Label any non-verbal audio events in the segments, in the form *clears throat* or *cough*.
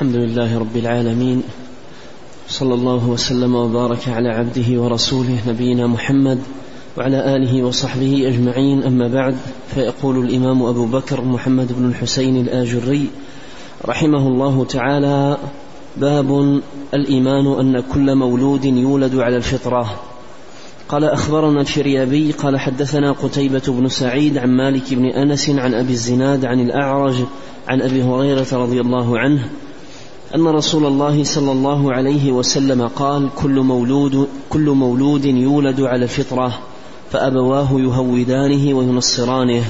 الحمد لله رب العالمين صلى الله وسلم وبارك على عبده ورسوله نبينا محمد وعلى آله وصحبه أجمعين. أما بعد فيقول الإمام أبو بكر محمد بن الحسين الآجري رحمه الله تعالى باب الإيمان أن كل مولود يولد على الفطرة. قال أخبرنا الفريابي قال حدثنا قتيبة بن سعيد عن مالك بن أنس عن أبي الزناد عن الأعرج عن أبي هريرة رضي الله عنه أن رسول الله صلى الله عليه وسلم قال كل مولود كل مولود يولد على الفطره فأبواه يهودانه وينصرانه.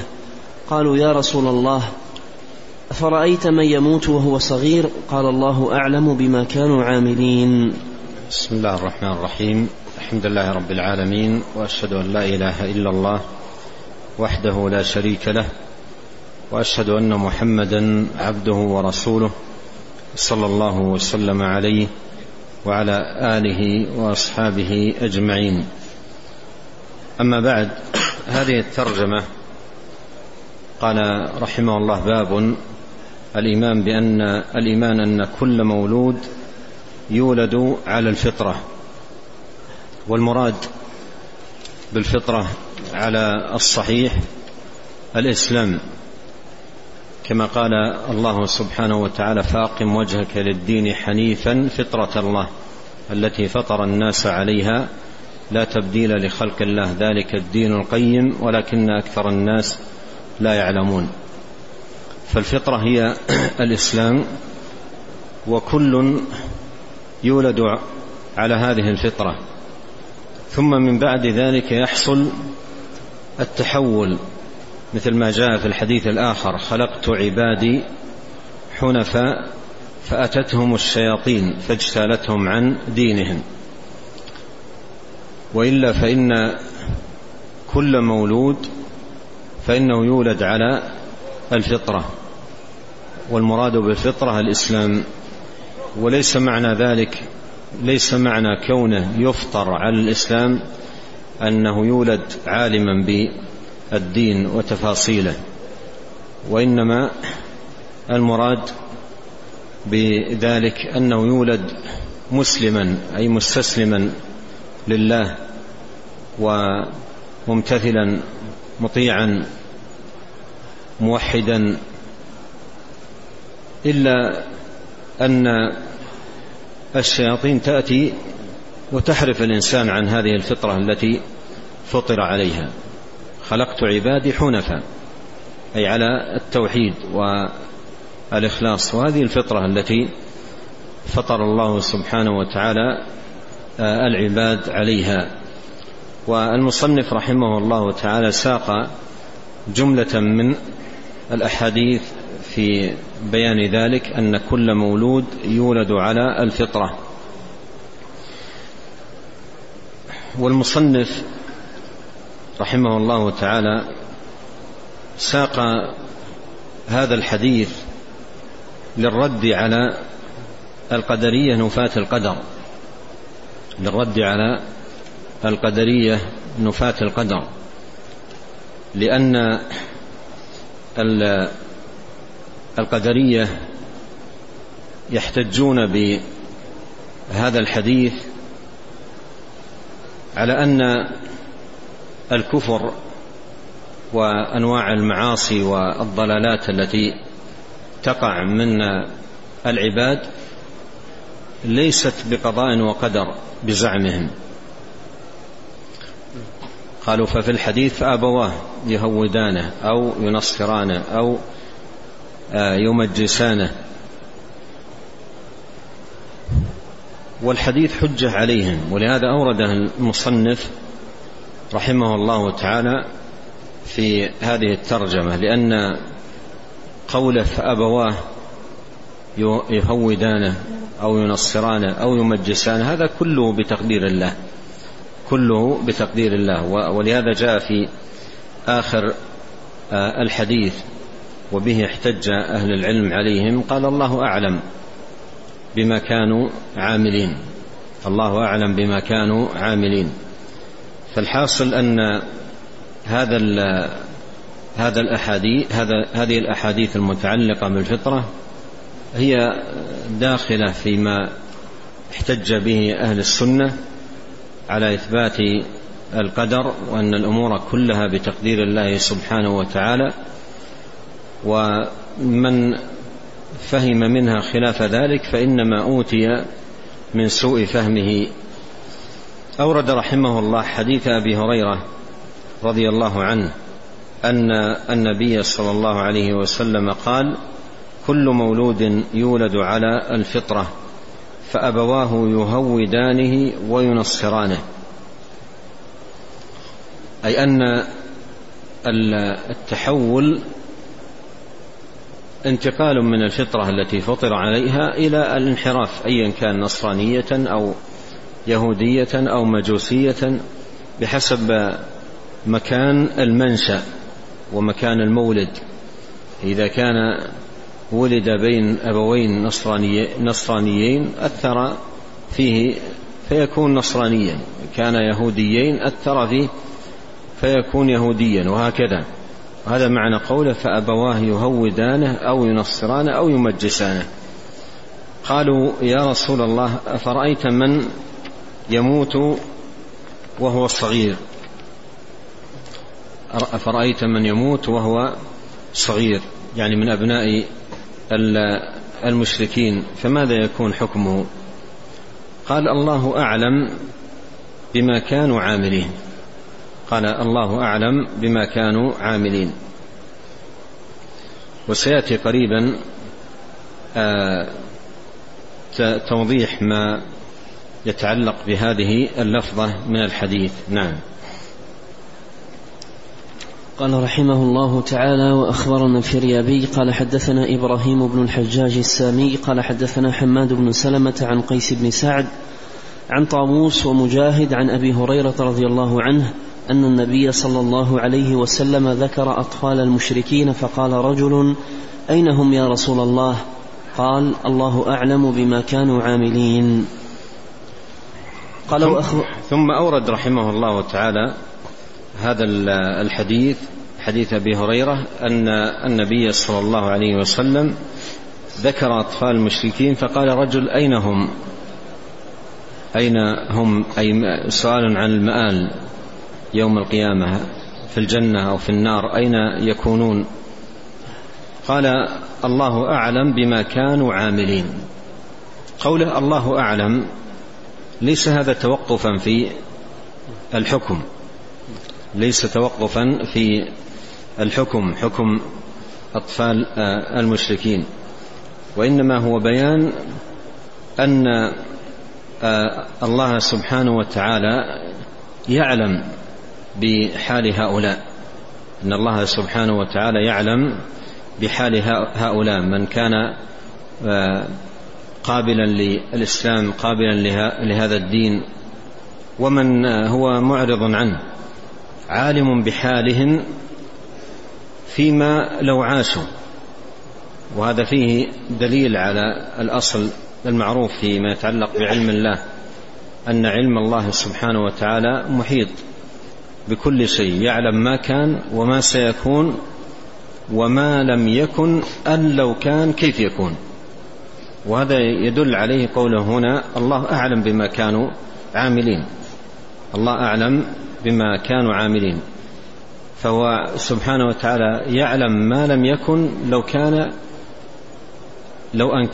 قالوا يا رسول الله أفرأيت من يموت وهو صغير؟ قال الله أعلم بما كانوا عاملين. بسم الله الرحمن الرحيم. الحمد لله رب العالمين وأشهد أن لا إله إلا الله وحده لا شريك له وأشهد أن محمدا عبده ورسوله. صلى الله وسلم عليه وعلى آله وأصحابه أجمعين. أما بعد هذه الترجمة قال رحمه الله باب الإيمان بأن الإيمان أن كل مولود يولد على الفطرة والمراد بالفطرة على الصحيح الإسلام. كما قال الله سبحانه وتعالى فاقم وجهك للدين حنيفا فطرة الله التي فطر الناس عليها. لا تبديل لخلق الله ذلك الدين القيم ولكن أكثر الناس لا يعلمون. فالفطرة هي *clears throat* الإسلام وكل يولد على هذه الفطرة. ثم من بعد ذلك يحصل التحول مثل ما جاء في الحديث الآخر خلقت عبادي حنفاء فأتتهم الشياطين فاجتالتهم عن دينهم. وإلا فإن كل مولود فإنه يولد على الفطرة والمراد بالفطرة الإسلام. وليس معنى ذلك ليس معنى كونه يفطر على الإسلام أنه يولد عالما الدين وتفاصيله وإنما المراد بذلك أنه يولد مسلما أي مستسلما لله وممتثلا مطيعا موحدا إلا أن الشياطين تأتي وتحرف الإنسان عن هذه الفطرة التي فطر عليها. خلقت عبادي حنفا أي على التوحيد والإخلاص. وهذه الفطرة التي فطر الله سبحانه وتعالى آه، العباد عليها. والمصنف رحمه الله تعالى ساق جملة من الأحاديث في بيان ذلك أن كل مولود يولد على الفطرة. والمصنف رحمه الله تعالى ساق هذا الحديث للرد على القدرية نفاة القدر. للرد على القدرية نفاة القدر. لأن القدرية يحتجون بهذا الحديث على أن الكفر وأنواع المعاصي والضلالات التي تقع من العباد ليست بقضاء وقدر بزعمهم. قالوا ففي الحديث فأبواه يهودانه أو ينصرانه أو يمجسانه. والحديث حجة عليهم ولهذا اورده المصنف رحمه الله تعالى في هذه الترجمة لأن قوله فأبواه يهودانه أو ينصرانه أو يمجسانه هذا كله بتقدير الله كله بتقدير الله ولهذا جاء في آخر آه، الحديث وبه احتج أهل العلم عليهم قال الله أعلم بما كانوا عاملين الله أعلم بما كانوا عاملين فالحاصل أن هذا هذا الأحاديث هذا هذه الأحاديث المتعلقة بالفطرة هي داخلة فيما احتج به أهل السنة على إثبات القدر وأن الأمور كلها بتقدير الله سبحانه وتعالى ومن فهم منها خلاف ذلك فإنما أوتي من سوء فهمه أورد رحمه الله حديث أبي هريرة رضي الله عنه أن النبي صلى الله عليه وسلم قال كل مولود يولد على الفطرة فأبواه يهودانه وينصرانه. أي أن التحول انتقال من الفطرة التي فطر عليها إلى الانحراف أيا كان نصرانية أو يهودية أو مجوسية بحسب مكان المنشأ ومكان المولد. إذا كان ولد بين أبوين نصراني نصرانيين أثر فيه فيكون نصرانيا. كان يهوديين أثر فيه فيكون يهوديا وهكذا. هذا معنى قوله فأبواه يهودانه أو ينصرانه أو يمجسانه. قالوا يا رسول الله أفرأيت من يموت وهو صغير أفرأيت من يموت وهو صغير يعني من أبناء المشركين فماذا يكون حكمه؟ قال الله أعلم بما كانوا عاملين. قال الله أعلم بما كانوا عاملين. وسيأتي قريبا آه، توضيح ما يتعلق بهذه اللفظة من الحديث. نعم. قال رحمه الله تعالى وأخبرنا الفريابي قال حدثنا إبراهيم بن الحجاج السامي قال حدثنا حماد بن سلمة عن قيس بن سعد عن طاووس ومجاهد عن أبي هريرة رضي الله عنه أن النبي صلى الله عليه وسلم ذكر أطفال المشركين فقال رجل أين هم يا رسول الله؟ قال الله أعلم بما كانوا عاملين. قال ثم, ثم أورد رحمه الله تعالى هذا الحديث حديث أبي هريرة ان النبي صلى الله عليه وسلم ذكر أطفال المشركين فقال رجل أين هم؟ أين هم؟ أي سؤال عن المآل يوم القيامة في الجنة أو في النار أين يكونون؟ قال الله أعلم بما كانوا عاملين. قوله الله أعلم ليس هذا توقفا في الحكم. ليس توقفا في الحكم حكم أطفال آه، المشركين. وإنما هو بيان أن آه، الله سبحانه وتعالى يعلم بحال هؤلاء. أن الله سبحانه وتعالى يعلم بحال هؤلاء. من كان آه، قابلا للاسلام قابلا لهذا الدين ومن هو معرض عنه عالم بحالهم فيما لو عاشوا. وهذا فيه دليل على الأصل المعروف فيما يتعلق بعلم الله أن علم الله سبحانه وتعالى محيط بكل شيء يعلم ما كان وما سيكون وما لم يكن أن لو كان كيف يكون. وهذا يدل عليه قوله هنا الله أعلم بما كانوا عاملين. الله أعلم بما كانوا عاملين. فهو سبحانه وتعالى يعلم ما لم يكن لو كان لو أن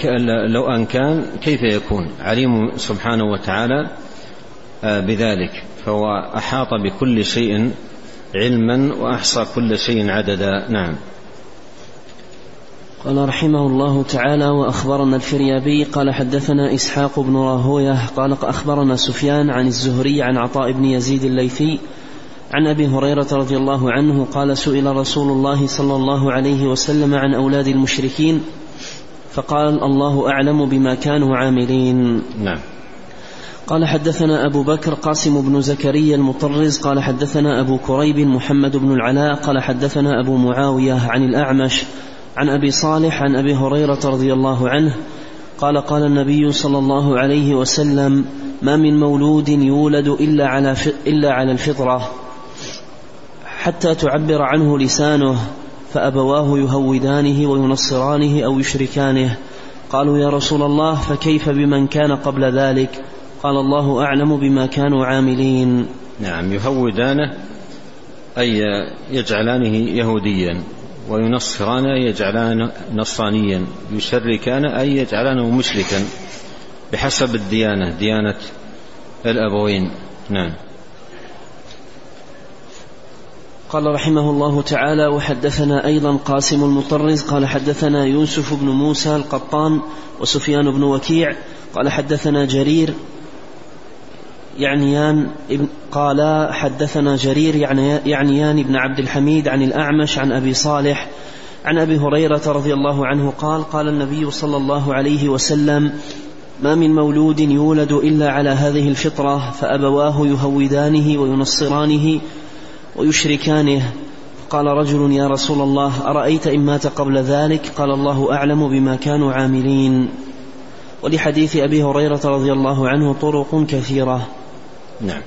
لو أن كان كيف يكون. عليم سبحانه وتعالى آه، بذلك. فهو أحاط بكل شيء علما وأحصى كل شيء عددا. نعم. قال رحمه الله تعالى وأخبرنا الفريابي قال حدثنا إسحاق بن راهوية قال أخبرنا سفيان عن الزهري عن عطاء بن يزيد الليثي عن أبي هريرة رضي الله عنه قال سئل رسول الله صلى الله عليه وسلم عن أولاد المشركين فقال الله أعلم بما كانوا عاملين. نعم. قال حدثنا أبو بكر قاسم بن زكريا المطرز قال حدثنا أبو كريب محمد بن العلاء قال حدثنا أبو معاوية عن الأعمش عن أبي صالح عن أبي هريرة رضي الله عنه قال قال النبي صلى الله عليه وسلم ما من مولود يولد إلا على إلا على الفطرة حتى تعبر عنه لسانه فأبواه يهودانه وينصرانه أو يشركانه قالوا يا رسول الله فكيف بمن كان قبل ذلك قال الله أعلم بما كانوا عاملين نعم يهودانه أي يجعلانه يهوديا. وينصرانه أي يجعلانه نصرانيا. يشركان أي يجعلانه مشركا بحسب الديانة ديانة الأبوين. نعم. قال رحمه الله تعالى وحدثنا أيضا قاسم المطرز قال حدثنا يوسف بن موسى القطان وسفيان بن وكيع قال حدثنا جرير يعنيان قال حدثنا جرير يعني يعنيان ابن عبد الحميد عن الأعمش عن أبي صالح عن أبي هريرة رضي الله عنه قال قال النبي صلى الله عليه وسلم ما من مولود يولد إلا على هذه الفطرة فأبواه يهودانه وينصرانه ويشركانه. قال رجل يا رسول الله أرأيت إن مات قبل ذلك؟ قال الله أعلم بما كانوا عاملين. ولحديث أبي هريرة رضي الله عنه طرق كثيرة. نعم.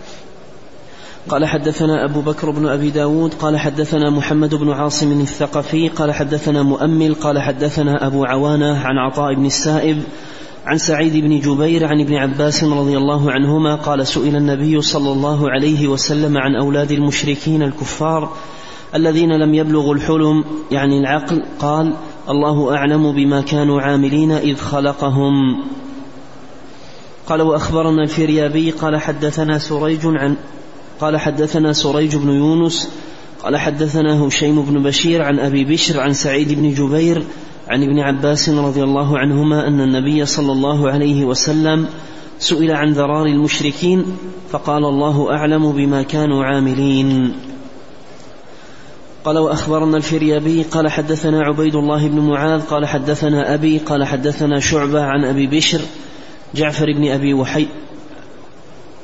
قال حدثنا أبو بكر بن أبي داود قال حدثنا محمد بن عاصم الثقفي قال حدثنا مؤمل قال حدثنا أبو عوانة عن عطاء بن السائب عن سعيد بن جبير عن ابن عباس رضي الله عنهما قال سئل النبي صلى الله عليه وسلم عن أولاد المشركين الكفار الذين لم يبلغوا الحلم يعني العقل قال الله أعلم بما كانوا عاملين إذ خلقهم. قال وأخبرنا الفريابي قال حدثنا سريج عن قال حدثنا سريج بن يونس قال حدثنا هشيم بن بشير عن أبي بشر عن سعيد بن جبير عن ابن عباس رضي الله عنهما أن النبي صلى الله عليه وسلم سئل عن ذرار المشركين فقال الله أعلم بما كانوا عاملين. قال وأخبرنا الفريابي قال حدثنا عبيد الله بن معاذ قال حدثنا أبي قال حدثنا شعبة عن أبي بشر جعفر بن أبي وحي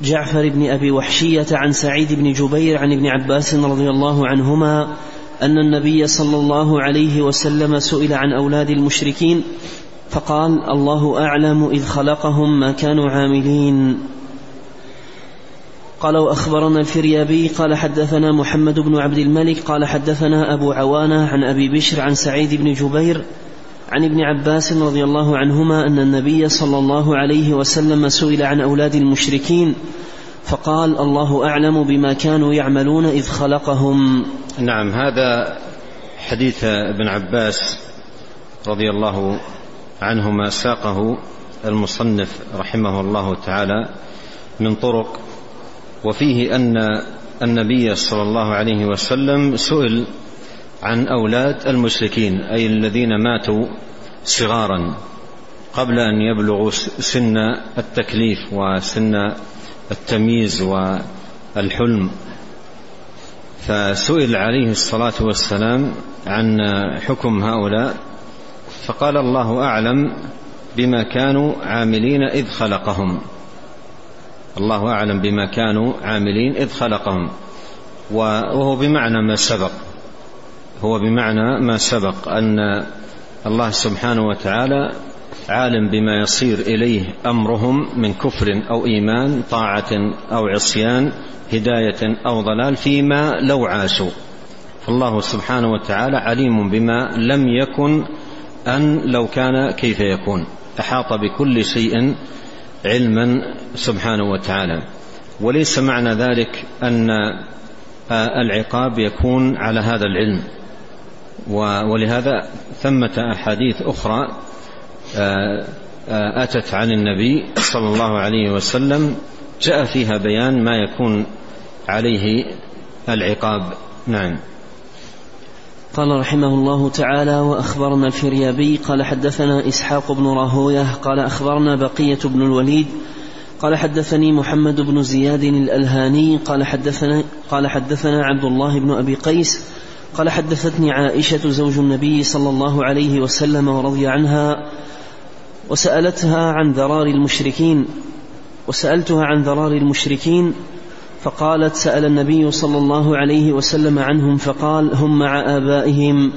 جعفر بن أبي وحشية عن سعيد بن جبير عن ابن عباس رضي الله عنهما أن النبي صلى الله عليه وسلم سئل عن أولاد المشركين فقال الله أعلم إذ خلقهم ما كانوا عاملين قال وأخبرنا الفريابي قال حدثنا محمد بن عبد الملك قال حدثنا أبو عوانة عن أبي بشر عن سعيد بن جبير عن ابن عباس رضي الله عنهما أن النبي صلى الله عليه وسلم سئل عن أولاد المشركين فقال الله أعلم بما كانوا يعملون إذ خلقهم. نعم هذا حديث ابن عباس رضي الله عنهما ساقه المصنف رحمه الله تعالى من طرق وفيه أن النبي صلى الله عليه وسلم سئل عن أولاد المشركين أي الذين ماتوا صغارا قبل أن يبلغوا سن التكليف وسن التمييز والحلم. فسئل عليه الصلاة والسلام عن حكم هؤلاء فقال الله أعلم بما كانوا عاملين إذ خلقهم. الله أعلم بما كانوا عاملين إذ خلقهم وهو بمعنى ما سبق. هو بمعنى ما سبق أن الله سبحانه وتعالى عالم بما يصير إليه أمرهم من كفر أو إيمان طاعة أو عصيان هداية أو ضلال فيما لو عاشوا. فالله سبحانه وتعالى عليم بما لم يكن أن لو كان كيف يكون. أحاط بكل شيء علما سبحانه وتعالى. وليس معنى ذلك أن العقاب يكون على هذا العلم. ولهذا ثمة أحاديث أخرى آه، آه، أتت عن النبي صلى الله عليه وسلم جاء فيها بيان ما يكون عليه العقاب. نعم. قال رحمه الله تعالى وأخبرنا الفريابي قال حدثنا إسحاق بن راهوية قال أخبرنا بقية بن الوليد قال حدثني محمد بن زياد الألهاني قال حدثنا قال حدثنا عبد الله بن أبي قيس قال حدثتني عائشة زوج النبي صلى الله عليه وسلم ورضي عنها وسألتها عن ذرار المشركين وسألتها عن ذرار المشركين فقالت سأل النبي صلى الله عليه وسلم عنهم فقال هم مع آبائهم.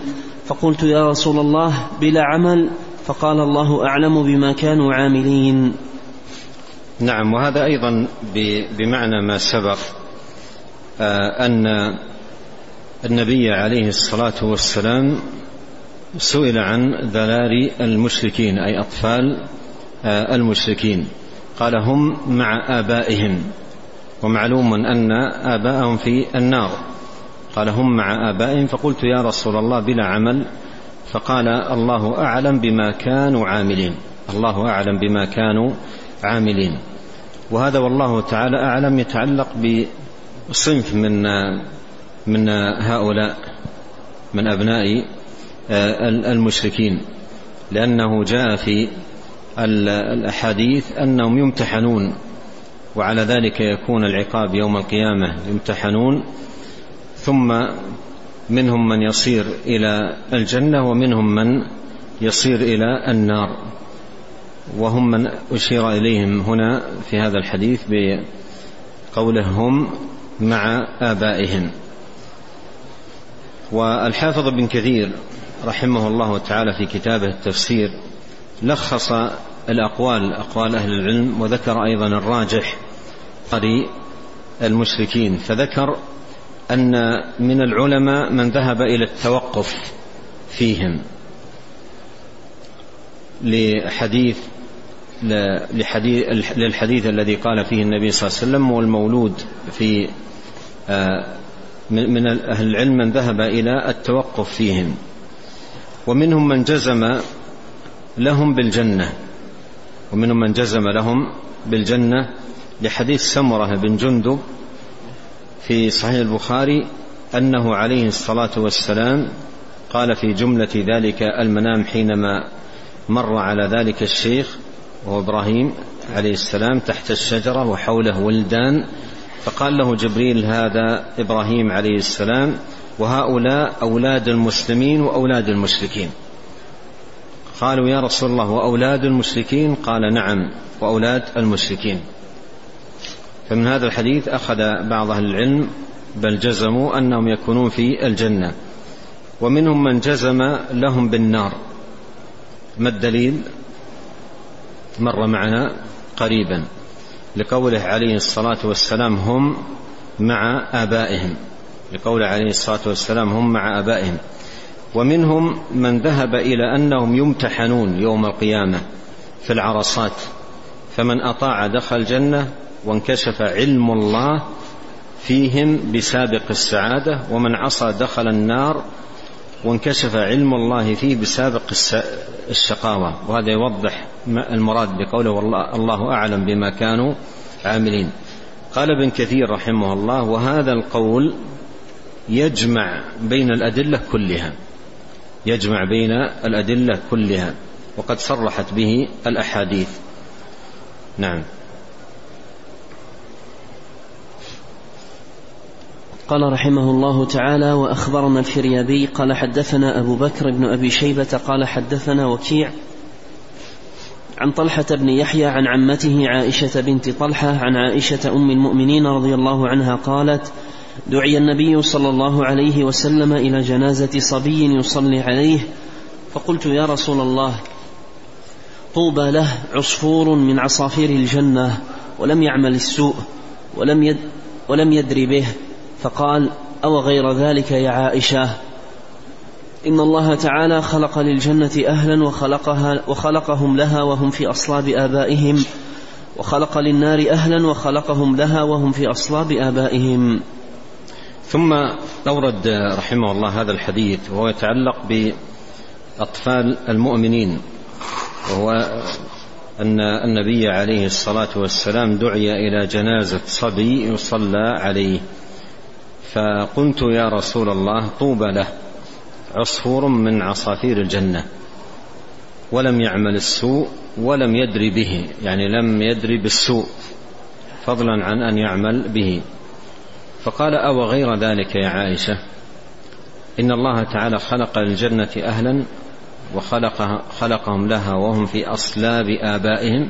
فقلت يا رسول الله بلا عمل. فقال الله أعلم بما كانوا عاملين. نعم وهذا أيضا بمعنى ما سبق آه، أن النبي عليه الصلاة والسلام سئل عن ذلال المشركين أي أطفال آه، المشركين. قال هم مع آبائهم. ومعلوم أن آباءهم في النار. قال هم مع آبائهم. فقلت يا رسول الله بلا عمل. فقال الله أعلم بما كانوا عاملين. الله أعلم بما كانوا عاملين. وهذا والله تعالى أعلم يتعلق بصنف من من هؤلاء من أبناء آه، المشركين لأنه جاء في الأحاديث أنهم يمتحنون وعلى ذلك يكون العقاب يوم القيامة يمتحنون ثم منهم من يصير إلى الجنة ومنهم من يصير إلى النار وهم من أشير إليهم هنا في هذا الحديث بقوله هم مع آبائهم. والحافظ ابن كثير رحمه الله تعالى في كتابه التفسير لخص الأقوال أقوال أهل العلم وذكر أيضا الراجح قري المشركين فذكر أن من العلماء من ذهب إلى التوقف فيهم لحديث لحديث للحديث الذي قال فيه النبي صلى الله عليه وسلم والمولود في آه، من أهل العلم من ذهب إلى التوقف فيهم. ومنهم من جزم لهم بالجنة. ومنهم من جزم لهم بالجنة لحديث سمرة بن جندب في صحيح البخاري أنه عليه الصلاة والسلام قال في جملة ذلك المنام حينما مر على ذلك الشيخ وهو إبراهيم عليه السلام تحت الشجرة وحوله ولدان فقال له جبريل هذا إبراهيم عليه السلام وهؤلاء أولاد المسلمين وأولاد المشركين. قالوا يا رسول الله وأولاد المشركين؟ قال نعم وأولاد المشركين. فمن هذا الحديث أخذ بعض أهل العلم بل جزموا أنهم يكونون في الجنة. ومنهم من جزم لهم بالنار. ما الدليل؟ مر معنا قريبا. لقوله عليه الصلاة والسلام هم مع آبائهم. لقوله عليه الصلاة والسلام هم مع آبائهم. ومنهم من ذهب إلى أنهم يمتحنون يوم القيامة في العرصات. فمن أطاع دخل الجنة وانكشف علم الله فيهم بسابق السعادة ومن عصى دخل النار وانكشف علم الله فيه بسابق الشقاوة وهذا يوضح المراد بقوله والله الله أعلم بما كانوا عاملين. قال ابن كثير رحمه الله وهذا القول يجمع بين الأدلة كلها يجمع بين الأدلة كلها وقد صرحت به الأحاديث. نعم. قال رحمه الله تعالى وأخبرنا الفريابي قال حدثنا أبو بكر بن أبي شيبة قال حدثنا وكيع عن طلحة بن يحيى عن عمته عائشة بنت طلحة عن عائشة أم المؤمنين رضي الله عنها قالت دعي النبي صلى الله عليه وسلم إلى جنازة صبي يصلي عليه فقلت يا رسول الله طوبى له عصفور من عصافير الجنة ولم يعمل السوء ولم يد ولم يدري به. فقال أو غير ذلك يا عائشة؟ إن الله تعالى خلق للجنة أهلا وخلقها وخلقهم لها وهم في أصلاب آبائهم وخلق للنار أهلا وخلقهم لها وهم في أصلاب آبائهم. ثم أورد رحمه الله هذا الحديث وهو يتعلق بأطفال المؤمنين وهو أن النبي عليه الصلاة والسلام دعي إلى جنازة صبي يصلى عليه. فقلت يا رسول الله طوبى له عصفور من عصافير الجنة. ولم يعمل السوء ولم يدري به يعني لم يدري بالسوء فضلا عن أن يعمل به. فقال أو غير ذلك يا عائشة؟ إن الله تعالى خلق للجنه أهلا وخلق خلقهم لها وهم في أصلاب آبائهم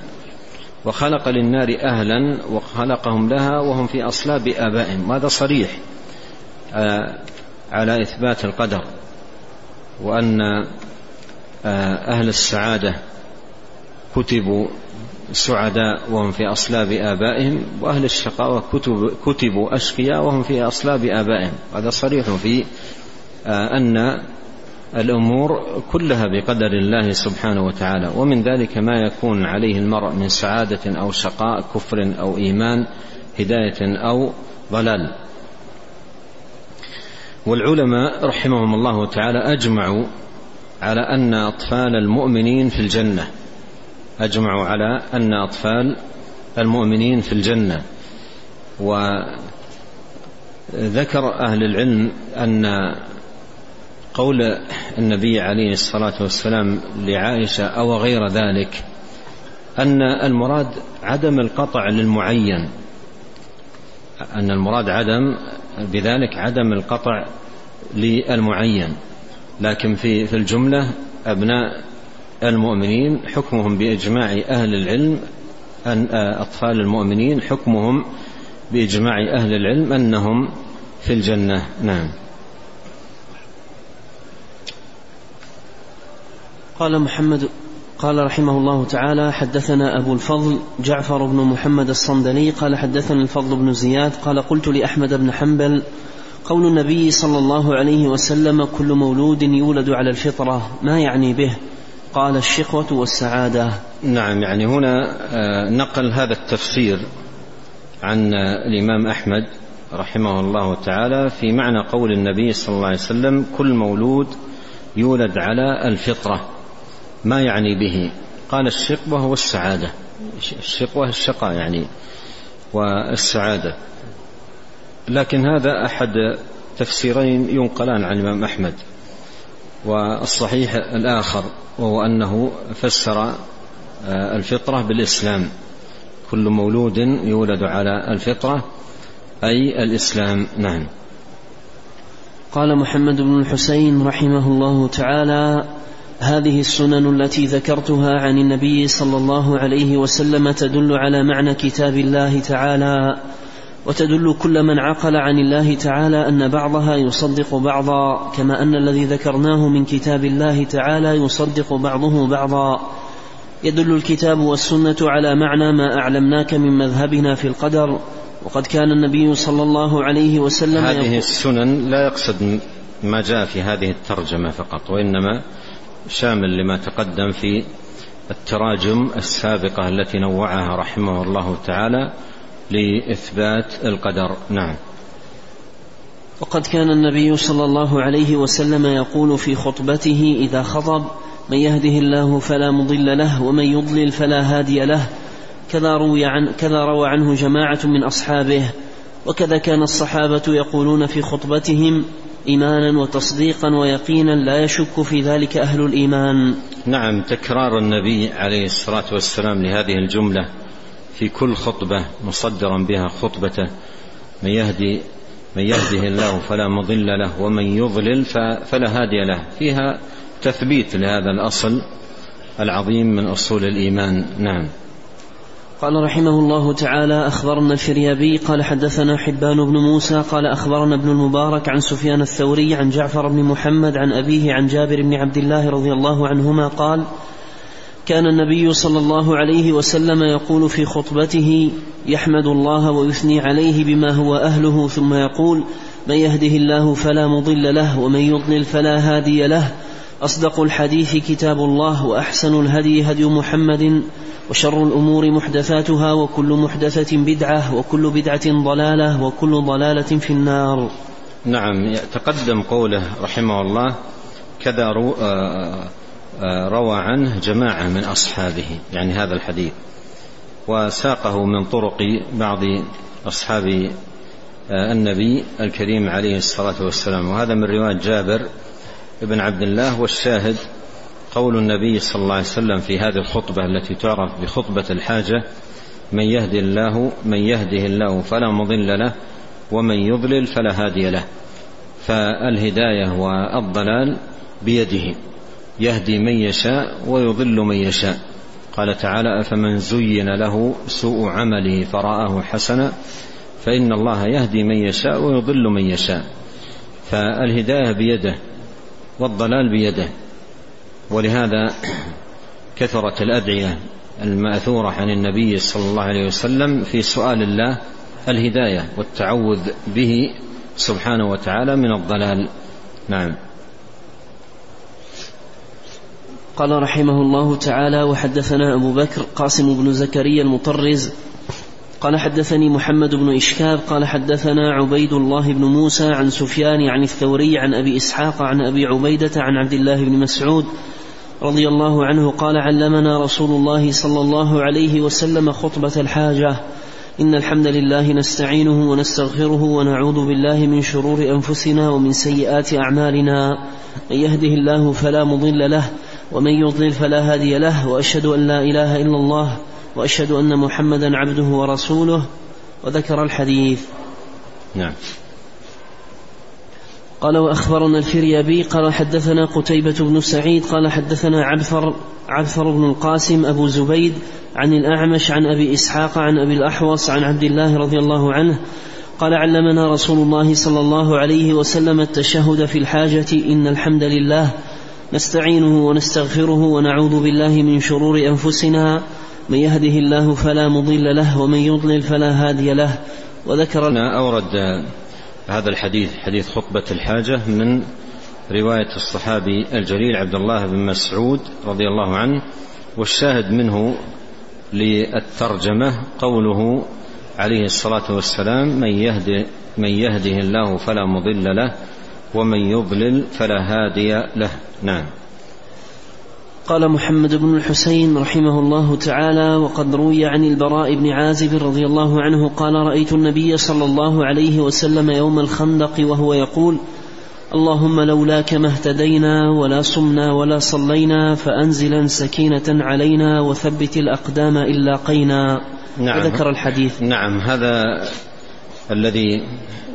وخلق للنار أهلا وخلقهم لها وهم في أصلاب آبائهم. هذا صريح؟ على إثبات القدر وأن آه، أهل السعادة كتبوا سعداء وهم في أصلاب آبائهم وأهل الشقاوة كتب كتبوا أشقياء وهم في أصلاب آبائهم. هذا صريح في آه، أن الأمور كلها بقدر الله سبحانه وتعالى. ومن ذلك ما يكون عليه المرء من سعادة أو شقاء كفر أو إيمان هداية أو ضلال. والعلماء رحمهم الله تعالى أجمعوا على أن أطفال المؤمنين في الجنة. أجمعوا على أن أطفال المؤمنين في الجنة. وذكر أهل العلم أن قول النبي عليه الصلاة والسلام لعائشة أو غير ذلك أن المراد عدم القطع للمعين. أن المراد عدم بذلك عدم القطع للمعين. لكن في في الجملة أبناء المؤمنين حكمهم بإجماع أهل العلم أن أطفال المؤمنين حكمهم بإجماع أهل العلم أنهم في الجنة. نعم. قال محمد قال رحمه الله تعالى حدثنا أبو الفضل جعفر بن محمد الصندلي قال حدثنا الفضل بن زياد قال قلت لأحمد بن حنبل قول النبي صلى الله عليه وسلم كل مولود يولد على الفطرة ما يعني به؟ قال الشقوة والسعادة. نعم يعني هنا آه، نقل هذا التفسير عن الإمام أحمد رحمه الله تعالى في معنى قول النبي صلى الله عليه وسلم كل مولود يولد على الفطرة. ما يعني به. قال الشقوة والسعادة. الشقوة الشقاء يعني والسعادة. لكن هذا أحد تفسيرين ينقلان عن الإمام أحمد. والصحيح الآخر وهو أنه فسر آه، الفطرة بالإسلام. كل مولود يولد على الفطرة أي الإسلام. نعم. قال محمد بن الحسين رحمه الله تعالى هذه السنن التي ذكرتها عن النبي صلى الله عليه وسلم تدل على معنى كتاب الله تعالى وتدل كل من عقل عن الله تعالى أن بعضها يصدق بعضا كما أن الذي ذكرناه من كتاب الله تعالى يصدق بعضه بعضا. يدل الكتاب والسنة على معنى ما أعلمناك من مذهبنا في القدر وقد كان النبي صلى الله عليه وسلم هذه السنن لا يقصد ما جاء في هذه الترجمة فقط وإنما شامل لما تقدم في التراجم السابقة التي نوعها رحمه الله تعالى لإثبات القدر. نعم. وقد كان النبي صلى الله عليه وسلم يقول في خطبته إذا خطب من يهده الله فلا مضل له ومن يضلل فلا هادي له. كذا روي عن كذا روى عنه جماعة من أصحابه. وكذا كان الصحابة يقولون في خطبتهم إيمانا وتصديقا ويقينا لا يشك في ذلك أهل الإيمان. نعم تكرار النبي عليه الصلاة والسلام لهذه الجملة في كل خطبة مصدرا بها خطبته. من يهدي من يهده الله فلا مضل له ومن يضلل فلا هادي له. فيها تثبيت لهذا الأصل العظيم من أصول الإيمان. نعم. قال رحمه الله تعالى أخبرنا الفريابي قال حدثنا حبان بن موسى قال أخبرنا ابن المبارك عن سفيان الثوري عن جعفر بن محمد عن أبيه عن جابر بن عبد الله رضي الله عنهما قال كان النبي صلى الله عليه وسلم يقول في خطبته يحمد الله ويثني عليه بما هو أهله ثم يقول من يهده الله فلا مضل له ومن يضلل فلا هادي له أصدق الحديث كتاب الله وأحسن الهدي هدي محمد وشر الأمور محدثاتها وكل محدثة بدعة وكل بدعة ضلالة وكل ضلالة في النار. نعم تقدم قوله رحمه الله كذا آه، آه، روى عنه جماعة من أصحابه. يعني هذا الحديث. وساقه من طرق بعض أصحاب آه، النبي الكريم عليه الصلاة والسلام. وهذا من رواية جابر بن عبد الله والشاهد قول النبي صلى الله عليه وسلم في هذه الخطبة التي تعرف بخطبة الحاجة من يهدي الله من يهده الله فلا مضل له ومن يضلل فلا هادي له. فالهداية والضلال بيده يهدي من يشاء ويضل من يشاء. قال تعالى أفمن زين له سوء عمله فرآه حسنا فإن الله يهدي من يشاء ويضل من يشاء. فالهداية بيده والضلال بيده. ولهذا كثرت الأدعية المأثورة عن النبي صلى الله عليه وسلم في سؤال الله الهداية والتعوذ به سبحانه وتعالى من الضلال. نعم. قال رحمه الله تعالى وحدثنا أبو بكر قاسم بن زكريا المطرز قال حدثني محمد بن إشكاب قال حدثنا عبيد الله بن موسى عن سفيان عن الثوري عن أبي إسحاق عن أبي عبيدة عن عبد الله بن مسعود رضي الله عنه قال علمنا رسول الله صلى الله عليه وسلم خطبة الحاجة. إن الحمد لله نستعينه ونستغفره ونعوذ بالله من شرور أنفسنا ومن سيئات أعمالنا. من يهده الله فلا مضل له ومن يضلل فلا هادي له وأشهد أن لا إله إلا الله وأشهد أن محمدا عبده ورسوله وذكر الحديث. نعم. قال وأخبرنا الفريابي قال حدثنا قتيبة بن سعيد قال حدثنا عبثر عبثر بن القاسم أبو زبيد عن الأعمش عن أبي إسحاق عن أبي الأحوص عن عبد الله رضي الله عنه قال علمنا رسول الله صلى الله عليه وسلم التشهد في الحاجة إن الحمد لله نستعينه ونستغفره ونعوذ بالله من شرور أنفسنا من يهده الله فلا مضل له ومن يضلل فلا هادي له. وذكر أورد هذا الحديث حديث خطبة الحاجة من رواية الصحابي الجليل عبد الله بن مسعود رضي الله عنه والشاهد منه للترجمة قوله عليه الصلاة والسلام من يهده من يهده الله فلا مضل له ومن يضلل فلا هادي له. نعم. قال محمد بن الحسين رحمه الله تعالى وقد روي عن البراء بن عازب رضي الله عنه قال رأيت النبي صلى الله عليه وسلم يوم الخندق وهو يقول اللهم لولاك ما اهتدينا ولا صمنا ولا صلينا فأنزلا سكينة علينا وثبت الأقدام إن لاقينا نعم. ذكر الحديث. نعم. هذا الذي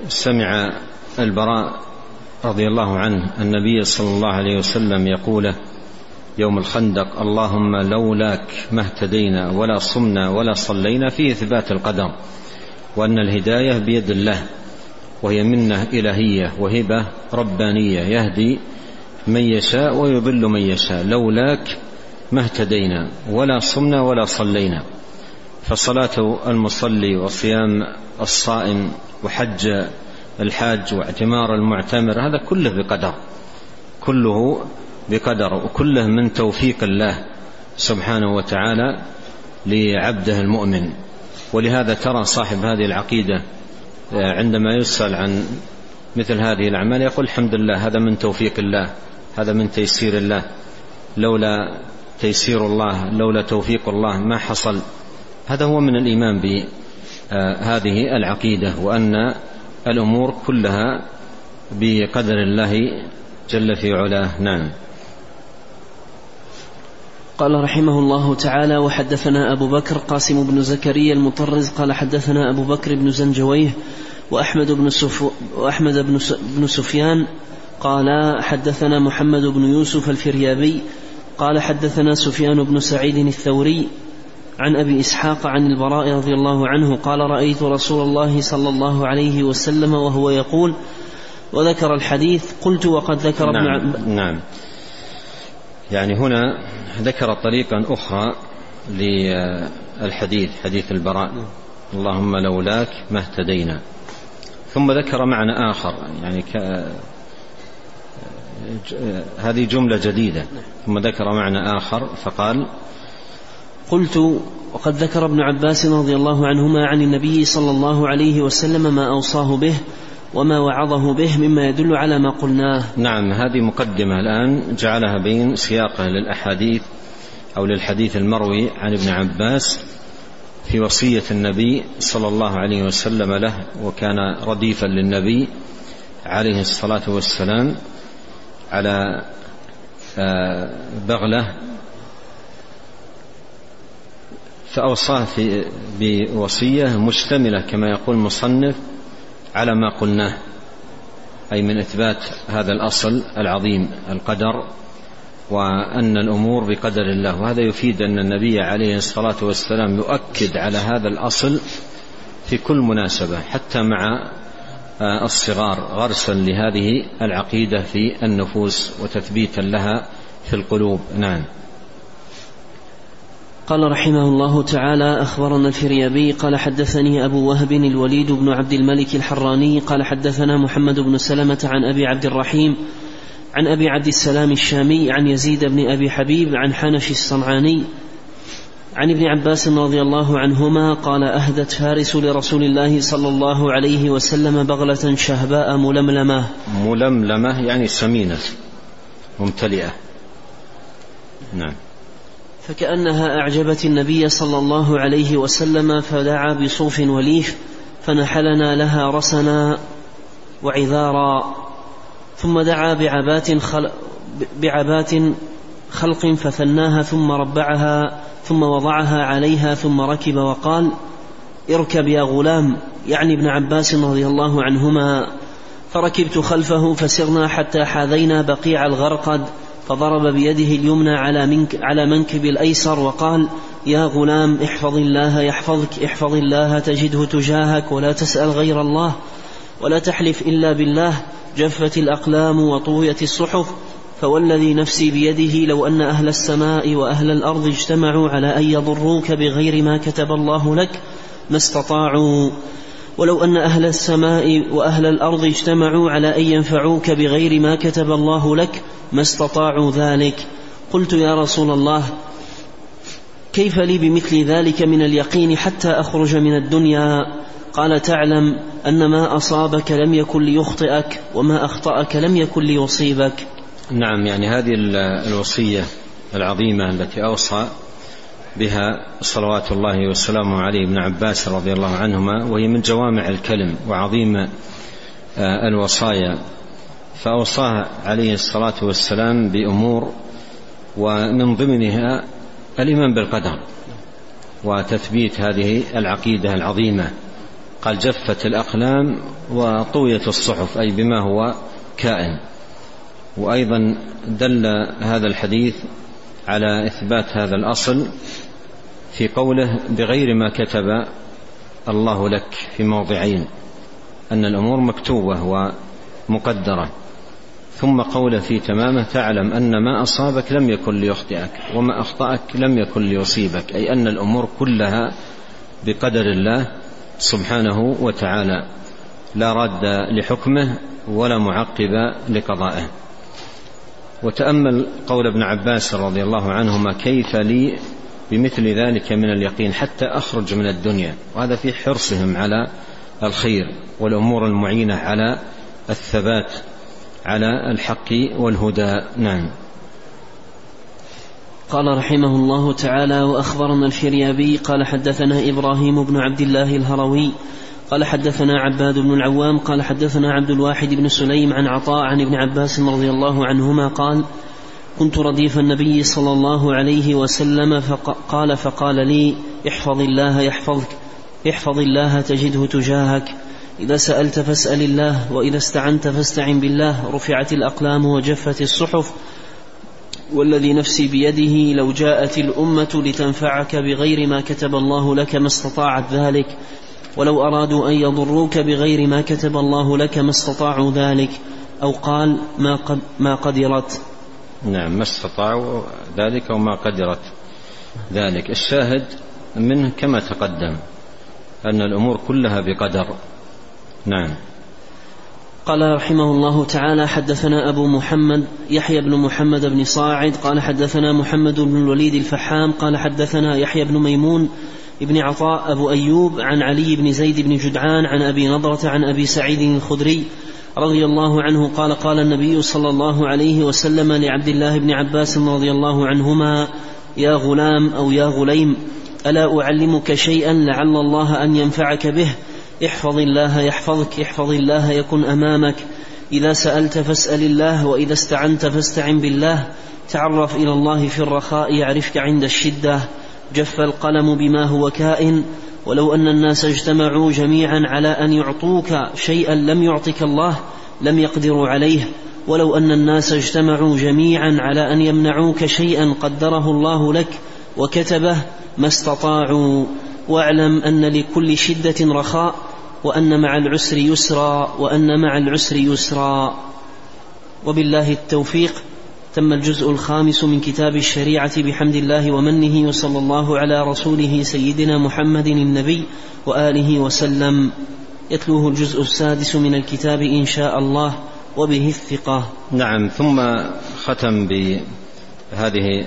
سمع البراء رضي الله عنه النبي صلى الله عليه وسلم يقوله يوم الخندق اللهم لولاك ما اهتدينا ولا صمنا ولا صلينا في إثبات القدر وأن الهداية بيد الله وهي منة إلهية وهبه ربانية يهدي من يشاء ويضل من يشاء. لولاك ما اهتدينا ولا صمنا ولا صلينا. فصلاة المصلي وصيام الصائم وحج الحاج واعتمار المعتمر هذا كله بقدر كله بقدر وكله من توفيق الله سبحانه وتعالى لعبده المؤمن. ولهذا ترى صاحب هذه العقيدة آه، عندما يسأل عن مثل هذه الأعمال يقول الحمد لله هذا من توفيق الله هذا من تيسير الله. لولا تيسير الله لولا توفيق الله ما حصل. هذا هو من الإيمان بهذه العقيدة وأن الأمور كلها بقدر الله جل في علاه. نعم. قال رحمه الله تعالى وحدثنا أبو بكر قاسم بن زكريا المطرز قال حدثنا أبو بكر بن زنجويه وأحمد بن, سف وأحمد بن, بن سفيان قال حدثنا محمد بن يوسف الفريابي قال حدثنا سفيان بن سعيد الثوري عن أبي إسحاق عن البراء رضي الله عنه قال رأيت رسول الله صلى الله عليه وسلم وهو يقول وذكر الحديث قلت وقد ذكر نعم ابن نعم. يعني هنا ذكر طريقا أخرى للحديث حديث البراء. اللهم لولاك ما اهتدينا. ثم ذكر معنى آخر يعني ك... هذه جملة جديدة. ثم ذكر معنى آخر فقال قلت وقد ذكر ابن عباس رضي الله عنهما عن النبي صلى الله عليه وسلم ما أوصاه به وما وعظه به مما يدل على ما قلناه. نعم هذه مقدمة الآن جعلها بين سياقه للأحاديث أو للحديث المروي عن ابن عباس في وصية النبي صلى الله عليه وسلم له وكان رديفا للنبي عليه الصلاة والسلام على آه، بغلة فأوصاه بوصية مشتملة كما يقول المصنف على ما قلناه أي من إثبات هذا الأصل العظيم القدر وأن الأمور بقدر الله. وهذا يفيد أن النبي عليه الصلاة والسلام يؤكد على هذا الأصل في كل مناسبة حتى مع آه، الصغار غرسا لهذه العقيدة في النفوس وتثبيتا لها في القلوب. نعم. قال رحمه الله تعالى أخبرنا الفريابي قال حدثني أبو وهب الوليد بن عبد الملك الحراني قال حدثنا محمد بن سلمة عن أبي عبد الرحيم عن أبي عبد السلام الشامي عن يزيد بن أبي حبيب عن حنش الصنعاني عن ابن عباس رضي الله عنهما قال أهدت فارس لرسول الله صلى الله عليه وسلم بغلة شهباء ململمة. ململمة يعني سمينة ممتلئة. نعم. فكأنها أعجبت النبي صلى الله عليه وسلم فدعا بصوف وليف فنحلنا لها رسنا وعذارا. ثم دعا بعبات خل... بعبات خلق فثناها ثم ربعها ثم وضعها عليها ثم ركب وقال اركب يا غلام يعني ابن عباس رضي الله عنهما. فركبت خلفه فسرنا حتى حاذينا بقيع الغرقد فضرب بيده اليمنى على, منك على منكب الأيسر وقال يا غلام احفظ الله يحفظك احفظ الله تجده تجاهك ولا تسأل غير الله ولا تحلف إلا بالله. جفت الأقلام وطويت الصحف. فوالذي نفسي بيده لو أن أهل السماء وأهل الأرض اجتمعوا على أن يضروك بغير ما كتب الله لك ما استطاعوا. ولو أن أهل السماء وأهل الأرض اجتمعوا على أن ينفعوك بغير ما كتب الله لك ما استطاعوا ذلك. قلت يا رسول الله كيف لي بمثل ذلك من اليقين حتى أخرج من الدنيا؟ قال تعلم أن ما أصابك لم يكن ليخطئك وما أخطأك لم يكن ليصيبك. نعم يعني هذه الوصية العظيمة التي أوصى بها صلوات الله وسلامه عليه ابن عباس رضي الله عنهما وهي من جوامع الكلم وعظيم آه، الوصايا. فأوصاها عليه الصلاة والسلام بأمور ومن ضمنها الإيمان بالقدر وتثبيت هذه العقيدة العظيمة. قال جفت الأقلام وطويت الصحف أي بما هو كائن. وأيضا دل هذا الحديث على إثبات هذا الأصل في قوله بغير ما كتب الله لك في موضعين أن الأمور مكتوبة ومقدرة ثم قوله في تمامه تعلم أن ما أصابك لم يكن ليخطئك وما أخطأك لم يكن ليصيبك أي أن الأمور كلها بقدر الله سبحانه وتعالى لا راد لحكمه ولا معقب لقضائه. وتأمل قول ابن عباس رضي الله عنهما كيف لي بمثل ذلك من اليقين حتى أخرج من الدنيا. وهذا في حرصهم على الخير والأمور المعينة على الثبات على الحق والهدى. نعم. قال رحمه الله تعالى وأخبرنا الفريابي قال حدثنا إبراهيم بن عبد الله الهروي قال حدثنا عباد بن العوام قال حدثنا عبد الواحد بن سليم عن عطاء عن ابن عباس رضي الله عنهما قال كنت رديف النبي صلى الله عليه وسلم فقال فقال لي احفظ الله يحفظك احفظ الله تجده تجاهك. إذا سألت فاسأل الله وإذا استعنت فاستعن بالله. رفعت الأقلام وجفت الصحف. والذي نفسي بيده لو جاءت الأمة لتنفعك بغير ما كتب الله لك ما استطاعت ذلك. ولو أرادوا أن يضروك بغير ما كتب الله لك ما استطاعوا ذلك. أو قال ما, قد ما قدرت. نعم ما استطاعوا ذلك وما قدرت ذلك. الشاهد منه كما تقدم أن الأمور كلها بقدر. نعم. قال رحمه الله تعالى حدثنا أبو محمد يحيى بن محمد بن صاعد قال حدثنا محمد بن الوليد الفحام قال حدثنا يحيى بن ميمون ابن عطاء أبو أيوب عن علي بن زيد بن جدعان عن أبي نضرة عن أبي سعيد الخدري رضي الله عنه قال قال النبي صلى الله عليه وسلم لعبد الله بن عباس رضي الله عنهما يا غلام أو يا غليم ألا أعلمك شيئا لعل الله أن ينفعك به؟ احفظ الله يحفظك احفظ الله يكن أمامك. إذا سألت فاسأل الله وإذا استعنت فاستعن بالله. تعرف إلى الله في الرخاء يعرفك عند الشدة. جف القلم بما هو كائن ولو أن الناس اجتمعوا جميعا على أن يعطوك شيئا لم يعطك الله لم يقدروا عليه. ولو أن الناس اجتمعوا جميعا على أن يمنعوك شيئا قدره الله لك وكتبه ما استطاعوا. واعلم أن لكل شدة رخاء وأن مع العسر يسرا وأن مع العسر يسرا. وبالله التوفيق. تم الجزء الخامس من كتاب الشريعة بحمد الله ومنه وصلى الله على رسوله سيدنا محمد النبي وآله وسلم. يتلوه الجزء السادس من الكتاب إن شاء الله وبه الثقة. نعم ثم ختم بهذه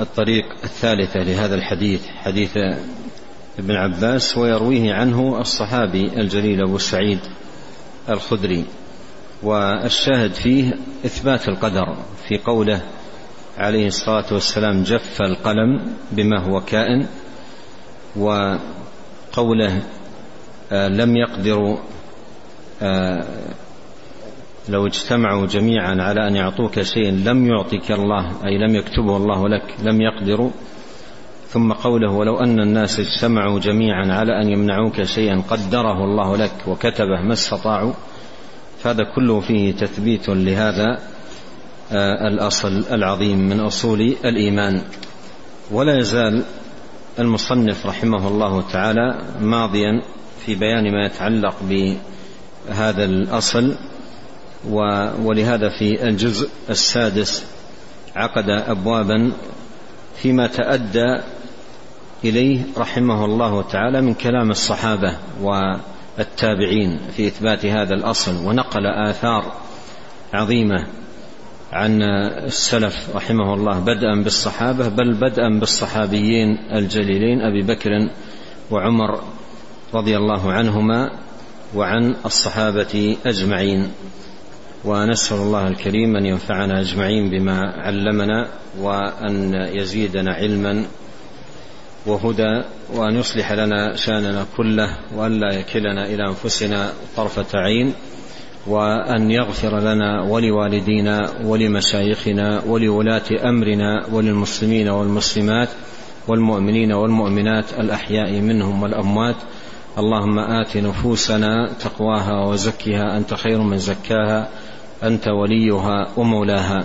الطريق الثالثة لهذا الحديث حديث ابن عباس ويرويه عنه الصحابي الجليل أبو سعيد الخدري. والشاهد فيه إثبات القدر في قوله عليه الصلاة والسلام جف القلم بما هو كائن وقوله آه، لم يقدروا آه، لو اجتمعوا جميعا على أن يعطوك شيئا لم يعطك الله أي لم يكتبه الله لك لم يقدروا. ثم قوله ولو أن الناس اجتمعوا جميعا على أن يمنعوك شيئا قدره الله لك وكتبه ما استطاعوا. فهذا كله فيه تثبيت لهذا آه، الأصل العظيم من أصول الإيمان. ولا يزال المصنف رحمه الله تعالى ماضيا في بيان ما يتعلق بهذا الأصل ولهذا في الجزء السادس عقد أبوابا فيما تأدى إليه رحمه الله تعالى من كلام الصحابة والتابعين في إثبات هذا الأصل ونقل آثار عظيمة عن السلف رحمه الله بدءا بالصحابة بل بدءا بالصحابيين الجليلين أبي بكر وعمر رضي الله عنهما وعن الصحابة أجمعين. ونسأل الله الكريم أن ينفعنا أجمعين بما علمنا وأن يزيدنا علما. وهدى وأن يصلح لنا شأننا كله وأن لا يكلنا إلى أنفسنا طرفة عين وأن يغفر لنا ولوالدينا ولمشايخنا ولولاة أمرنا وللمسلمين والمسلمات والمؤمنين والمؤمنات الأحياء منهم والأموات. اللهم آت نفوسنا تقواها وزكها أنت خير من زكاها أنت وليها ومولاها.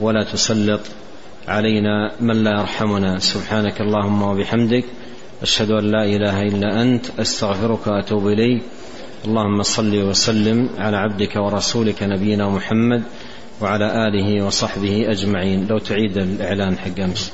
ولا تسلط علينا من لا يرحمنا. سبحانك اللهم وبحمدك أشهد أن لا إله إلا أنت أستغفرك وأتوب إليك. اللهم صل وسلم على عبدك ورسولك نبينا محمد وعلى آله وصحبه أجمعين. لو تعيد الإعلان حق أمس.